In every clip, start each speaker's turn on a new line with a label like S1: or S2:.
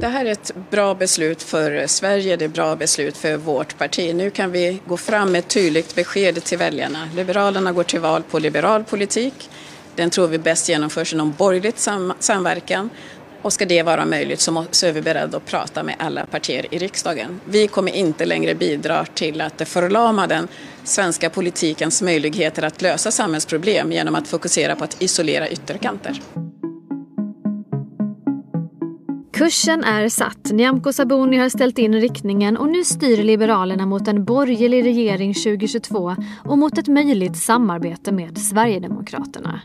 S1: Det här är ett bra beslut för Sverige, det är ett bra beslut för vårt parti. Nu kan vi gå fram med ett tydligt besked till väljarna. Liberalerna går till val på liberal politik. Den tror vi bäst genomförs genom borgerligt sam samverkan. Och ska det vara möjligt så, så är vi beredda att prata med alla partier i riksdagen. Vi kommer inte längre bidra till att förlama den svenska politikens möjligheter att lösa samhällsproblem genom att fokusera på att isolera ytterkanter.
S2: Kursen är satt. Nyamko Sabuni har ställt in riktningen och nu styr Liberalerna mot en borgerlig regering 2022 och mot ett möjligt samarbete med Sverigedemokraterna.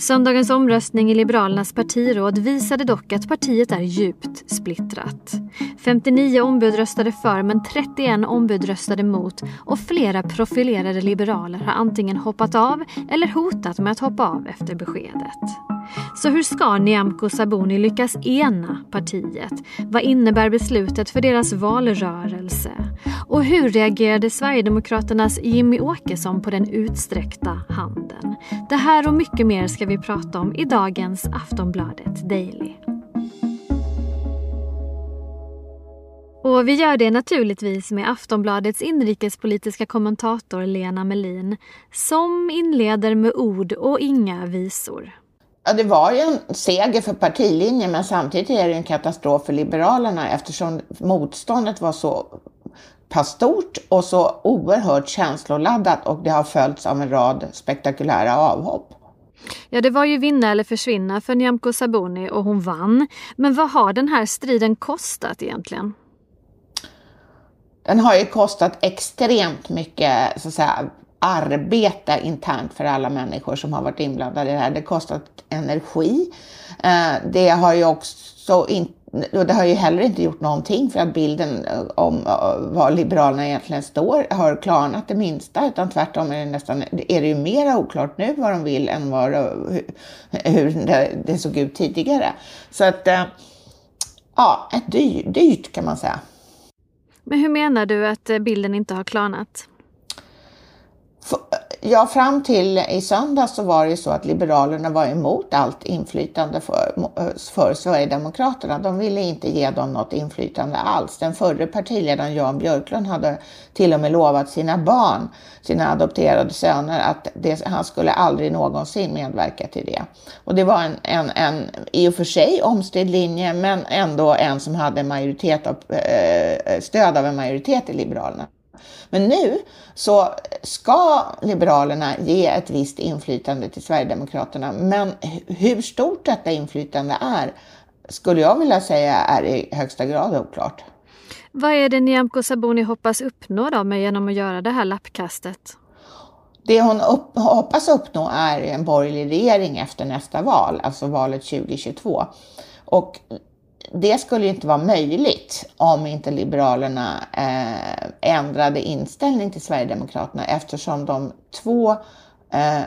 S2: Söndagens omröstning i Liberalernas partiråd visade dock att partiet är djupt splittrat. 59 ombud röstade för men 31 ombud röstade mot och flera profilerade liberaler har antingen hoppat av eller hotat med att hoppa av efter beskedet. Så hur ska Nyamko Sabuni lyckas ena partiet? Vad innebär beslutet för deras valrörelse? Och hur reagerade Sverigedemokraternas Jimmy Åkesson på den utsträckta handen? Det här och mycket mer ska vi prata om i dagens Aftonbladet Daily. Och vi gör det naturligtvis med Aftonbladets inrikespolitiska kommentator Lena Melin som inleder med ord och inga visor.
S3: Ja, det var ju en seger för partilinjen men samtidigt är det en katastrof för Liberalerna eftersom motståndet var så pass stort och så oerhört känsloladdat och det har följts av en rad spektakulära avhopp.
S2: Ja, det var ju vinna eller försvinna för Nyamko Sabuni och hon vann. Men vad har den här striden kostat egentligen?
S3: Den har ju kostat extremt mycket så att säga, arbete internt för alla människor som har varit inblandade i det här. Det kostat energi. Eh, det har ju också inte och det har ju heller inte gjort någonting för att bilden eh, om eh, var vad Liberalerna egentligen står har klarnat det minsta, utan tvärtom är det nästan, är det ju mera oklart nu vad de vill än vad, hur det, såg ut tidigare. Så att, ja, ett dyrt, dyrt kan man säga.
S2: Men hur menar du att bilden inte har klarnat?
S3: Ja, fram till i söndags så var det ju så att Liberalerna var emot allt inflytande för, eh, för Sverigedemokraterna. De ville inte ge dem något inflytande alls. Den förre partiledaren Jan Björklund hade till och med lovat sina barn, sina adopterade söner, att det, han skulle aldrig någonsin medverka till det. Och det var en, en, en i och för sig omstridd linje, men ändå en som hade majoritet av, eh, eh, stöd av en majoritet i Liberalerna. Men nu så ska Liberalerna ge ett visst inflytande till Sverigedemokraterna. Men hur stort detta inflytande är skulle jag vilja säga är i högsta grad oklart.
S2: Vad är det Nyamko Sabuni hoppas uppnå då med genom att göra det här lappkastet?
S3: Det hon upp, hoppas uppnå är en borgerlig regering efter nästa val, alltså valet 2022. Och det skulle inte vara möjligt om inte Liberalerna eh, ändrade inställning till Sverigedemokraterna eftersom de två eh,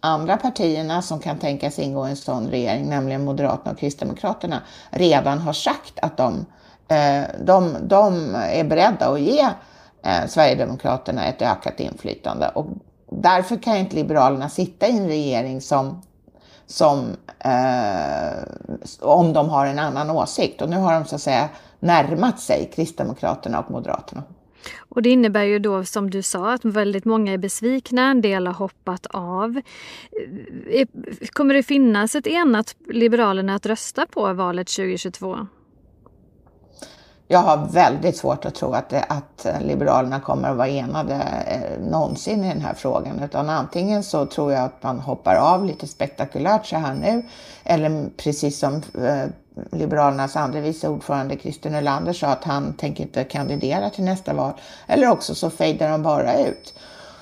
S3: andra partierna som kan tänkas ingå i en sån regering, nämligen Moderaterna och Kristdemokraterna, redan har sagt att de, eh, de, de är beredda att ge eh, Sverigedemokraterna ett ökat inflytande. Och därför kan inte Liberalerna sitta i en regering som som, eh, om de har en annan åsikt. Och nu har de så att säga närmat sig Kristdemokraterna och Moderaterna.
S2: Och det innebär ju då som du sa att väldigt många är besvikna, en del har hoppat av. Eh, eh, kommer det finnas ett enat Liberalerna att rösta på valet 2022?
S3: Jag har väldigt svårt att tro att, det, att Liberalerna kommer att vara enade eh, någonsin i den här frågan. Utan antingen så tror jag att man hoppar av lite spektakulärt så här nu. Eller precis som eh, Liberalernas andre vice ordförande Christer Nylander sa att han tänker inte kandidera till nästa val. Eller också så fejdar de bara ut.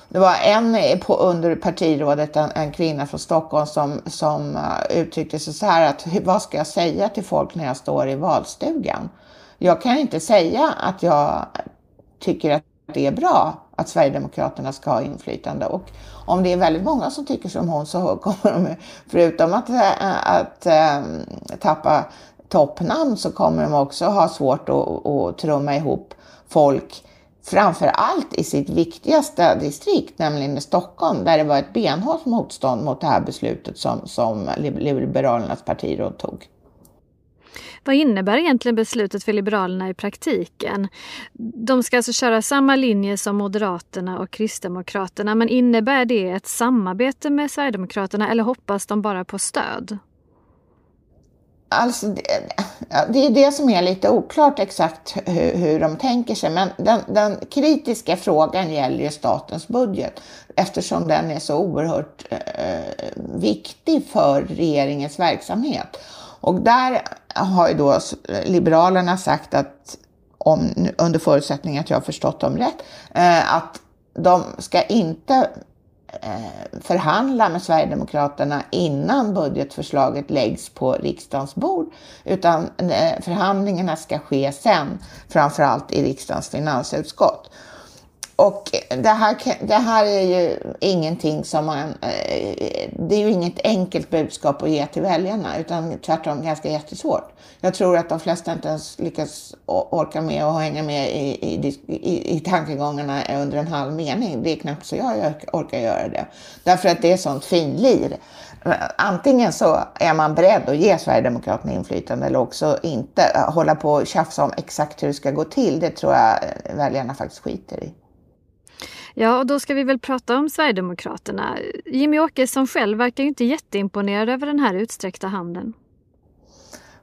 S3: Det var en eh, på, under partirådet, en, en, kvinna från Stockholm som, som uh, uttryckte sig så här att vad ska jag säga till folk när jag står i valstugan? Jag kan inte säga att jag tycker att det är bra att Sverigedemokraterna ska ha inflytande. Och om det är väldigt många som tycker som hon så kommer de, förutom att, eh, att, att tappa toppnamn, så kommer de också ha svårt att, att trumma ihop folk framför allt i sitt viktigaste distrikt, nämligen i Stockholm, där det var ett benhårt motstånd mot det här beslutet som, som Liberalernas partiråd tog.
S2: Vad innebär egentligen beslutet för Liberalerna i praktiken? De ska alltså köra samma linje som Moderaterna och Kristdemokraterna men innebär det ett samarbete med Sverigedemokraterna eller hoppas de bara på stöd?
S3: Alltså, det, det är det som är lite oklart exakt hur, hur de tänker sig, men den, den, kritiska frågan gäller ju statens budget eftersom den är så oerhört eh, viktig för regeringens verksamhet. Och där har ju då Liberalerna sagt att, om, under förutsättning att jag har förstått dem rätt, eh, att de ska inte Eh, förhandla med Sverigedemokraterna innan budgetförslaget läggs på riksdagens bord, utan eh, förhandlingarna ska ske sen, framförallt i riksdagens finansutskott. Och det här, det här är ju ingenting som man... Eh, det är ju inget enkelt budskap att ge till väljarna, utan tvärtom ganska jättesvårt. Jag tror att de flesta inte ens lyckas orka med och hänga med i, i, i, i tankegångarna under en halv mening. Det är knappt så jag orkar göra det. Därför att det är sånt finlir. Antingen så är man beredd att ge Sverigedemokraterna inflytande eller också inte. Hålla på och tjafsa om exakt hur det ska gå till, det tror jag väljarna faktiskt skiter i.
S2: Ja, och då ska vi väl prata om Sverigedemokraterna. Jimmy Åkesson själv verkar ju inte jätteimponerad över den här utsträckta handen.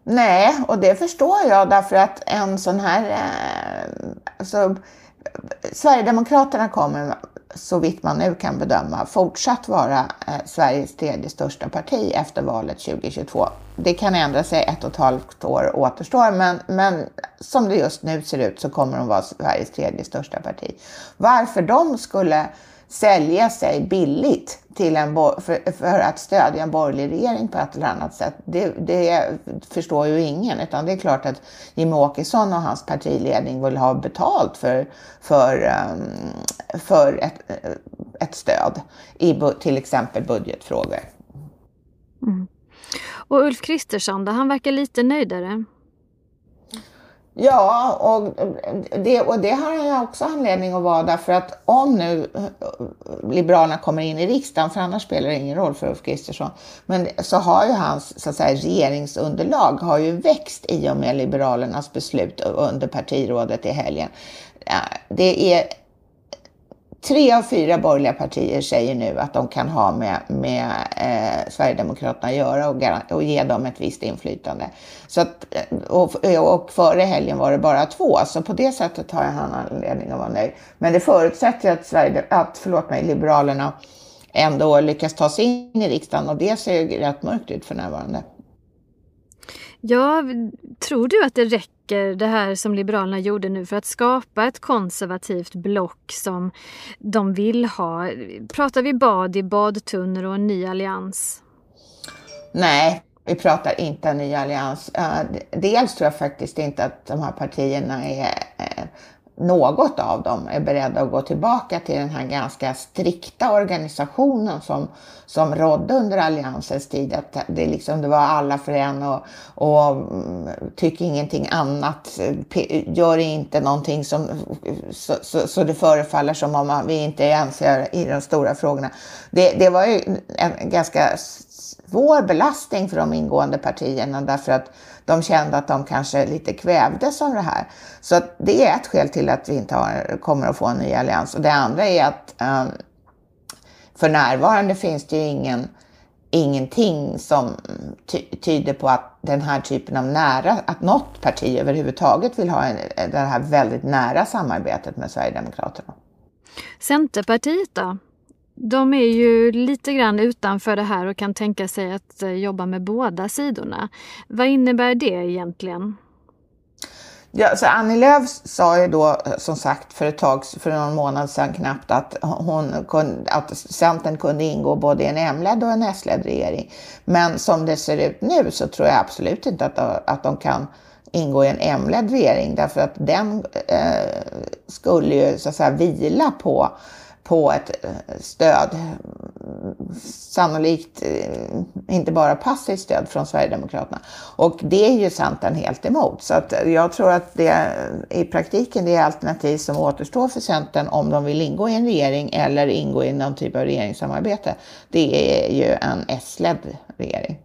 S3: Nej, och det förstår jag därför att en sån här... Eh, alltså, Sverigedemokraterna kommer, så vitt man nu kan bedöma, fortsatt vara eh, Sveriges tredje största parti efter valet 2022. Det kan ändra sig, ett och ett halvt år återstår, men, men som det just nu ser ut så kommer de vara Sveriges tredje största parti. Varför de skulle sälja sig billigt till en för, för, att stödja en borgerlig regering på ett eller annat sätt, det, det, förstår ju ingen. Utan det är klart att Jimmie Åkesson och hans partiledning vill ha betalt för, för, um, för ett, ett stöd i till exempel budgetfrågor.
S2: Mm. Och Ulf Kristersson, han verkar lite nöjdare.
S3: Ja, och det, och det har jag också anledning att vara därför att om nu eh, Liberalerna kommer in i riksdagen, för annars spelar det ingen roll för Ulf Kristersson, men så har ju hans så att säga, regeringsunderlag har ju växt i och med Liberalernas beslut under partirådet i helgen. Det är Tre av fyra borgerliga partier säger nu att de kan ha med, med eh, Sverigedemokraterna att göra och, och, ge dem ett visst inflytande. Så att, eh, och, och före helgen var det bara två, så på det sättet har jag anledning att vara nöjd. Men det förutsätter att, Sverige, att förlåt mig, Liberalerna ändå lyckas ta sig in i riksdagen och det ser ju rätt mörkt ut för närvarande.
S2: Ja, tror du att det räcker det här som Liberalerna gjorde nu för att skapa ett konservativt block som de vill ha? Pratar vi bad i badtunnor och en ny allians?
S3: Nej, vi pratar inte en ny allians. Eh, dels tror jag faktiskt inte att de här partierna är eh, något av dem är beredda att gå tillbaka till den här ganska strikta organisationen som, som rådde under alliansens tid. Att det, liksom, det var alla för en och, och mm, tyck ingenting annat, gör inte någonting som, så, så, så det förefaller som om vi inte är ense i de stora frågorna. Det, det var ju en ganska svår belastning för de ingående partierna därför att de kände att de kanske lite kvävdes av det här. Så det är ett skäl till att vi inte har, kommer att få en ny allians. Och det andra är att um, för närvarande finns det ju ingen, ingenting som ty tyder på att den här typen av nära, att något parti överhuvudtaget vill ha en, det här väldigt nära samarbetet med Sverigedemokraterna.
S2: Centerpartiet då? De är ju lite grann utanför det här och kan tänka sig att eh, jobba med båda sidorna. Vad innebär det egentligen?
S3: Ja, så Annie Lööf sa ju då eh, som sagt för ett tag, för någon månad sedan knappt att, hon kunde, att Centern kunde ingå både i en M-ledd och en S-ledd regering. Men som det ser ut nu så tror jag absolut inte att, att de kan ingå i en M-ledd regering därför att den eh, skulle ju så att säga vila på på ett eh, stöd, sannolikt eh, inte bara passivt stöd från Sverigedemokraterna. Och det är ju Centern helt emot. Så att jag tror att det i praktiken det är alternativ som återstår för Centern om de vill ingå i en regering eller ingå i någon typ av regeringssamarbete. Det är ju en S-ledd regering.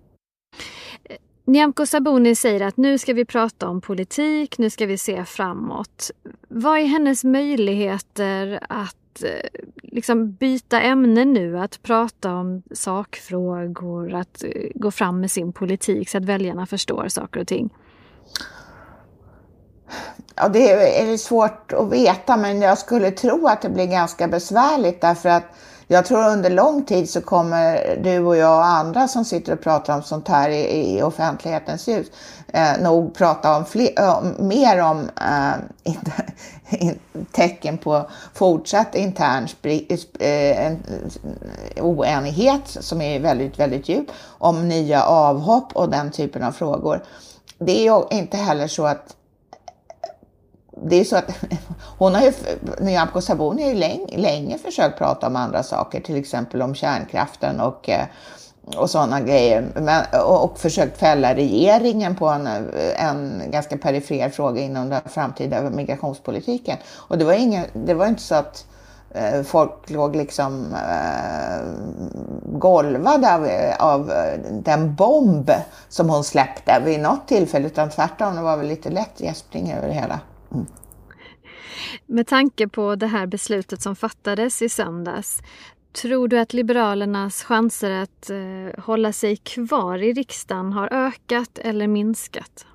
S2: Nyamko Sabuni säger att nu ska vi prata om politik, nu ska vi se framåt. Vad är hennes möjligheter att eh, liksom byta ämne nu, att prata om sakfrågor, att eh, gå fram med sin politik så att väljarna förstår saker och ting?
S3: Ja, det är svårt att veta, men jag skulle tro att det blir ganska besvärligt därför att jag tror under lång tid så kommer du och jag och andra som sitter och pratar om sånt här i, i offentlighetens ljus eh, nog prata om fler, äh, mer om äh, tecken på fortsatt intern äh, oenighet som är väldigt, väldigt djup, om nya avhopp och den typen av frågor. Det är ju inte heller så att det är så att hon har ju, Nyamko Sabuni har ju länge, länge försökt prata om andra saker, till exempel om kärnkraften och, eh, och sådana grejer. Men, och, och försökt fälla regeringen på en, en ganska perifer fråga inom den framtida migrationspolitiken. Och det var, ingen, det var inte så att eh, folk låg liksom eh, golvade av, av eh, den bomb som hon släppte vid något tillfälle, utan tvärtom, det var väl lite lätt gäspning över det hela. Mm.
S2: Med tanke på det här beslutet som fattades i söndags, tror du att Liberalernas chanser att eh, hålla sig kvar i riksdagen har ökat eller minskat?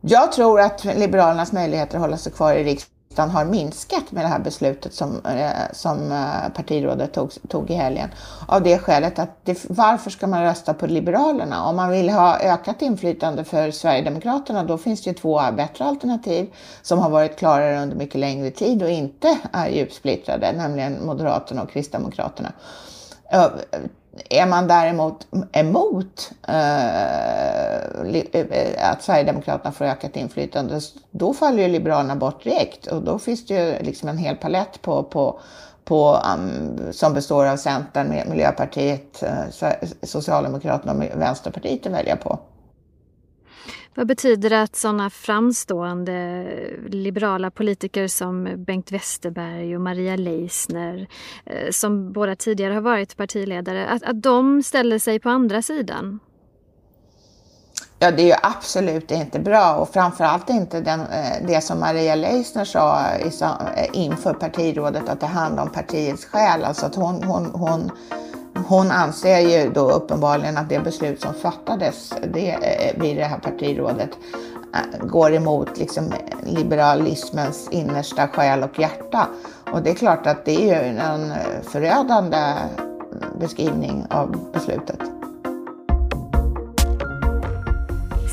S3: Jag tror att Liberalernas möjligheter att hålla sig kvar i riksdagen utan har minskat med det här beslutet som, eh, som eh, partirådet tog, tog i helgen. Av det skälet att det, varför ska man rösta på Liberalerna? Om man vill ha ökat inflytande för Sverigedemokraterna då finns det ju två bättre alternativ som har varit klarare under mycket längre tid och inte är djupsplittrade, nämligen Moderaterna och Kristdemokraterna. Är man däremot emot eh, eh, eh, att Sverigedemokraterna får ökat inflytande, då faller ju Liberalerna bort direkt och då finns det ju liksom en hel palett på, på, på, um, som består av Centern, Miljöpartiet, eh, Socialdemokraterna och Vänsterpartiet att välja på.
S2: Vad betyder det att sådana framstående liberala politiker som Bengt Westerberg och Maria Leisner, eh, som båda tidigare har varit partiledare, att, att de ställer sig på andra sidan?
S3: Ja, det är ju absolut inte bra och framförallt inte den, eh, det som Maria Leisner sa eh, inför partirådet, att det handlar om partiets själ. Alltså att hon, hon, hon hon anser ju då uppenbarligen att det beslut som fattades det, eh, vid det här partirådet eh, går emot liksom liberalismens innersta själ och hjärta. Och det är klart att det är ju en eh, förödande beskrivning av beslutet.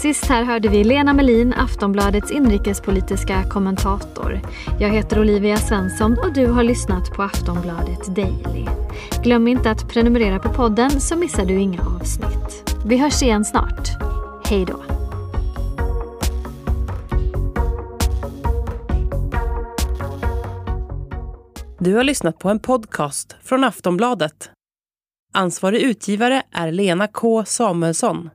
S2: Sist här hörde vi Lena Melin, Aftonbladets inrikespolitiska kommentator. Jag heter Olivia Svensson och du har lyssnat på Aftonbladet Daily. Glöm inte att prenumerera på podden så missar du inga avsnitt. Vi hörs igen snart. Hej då!
S4: Du har lyssnat på en podcast från Aftonbladet. Ansvarig utgivare är Lena K Samuelsson.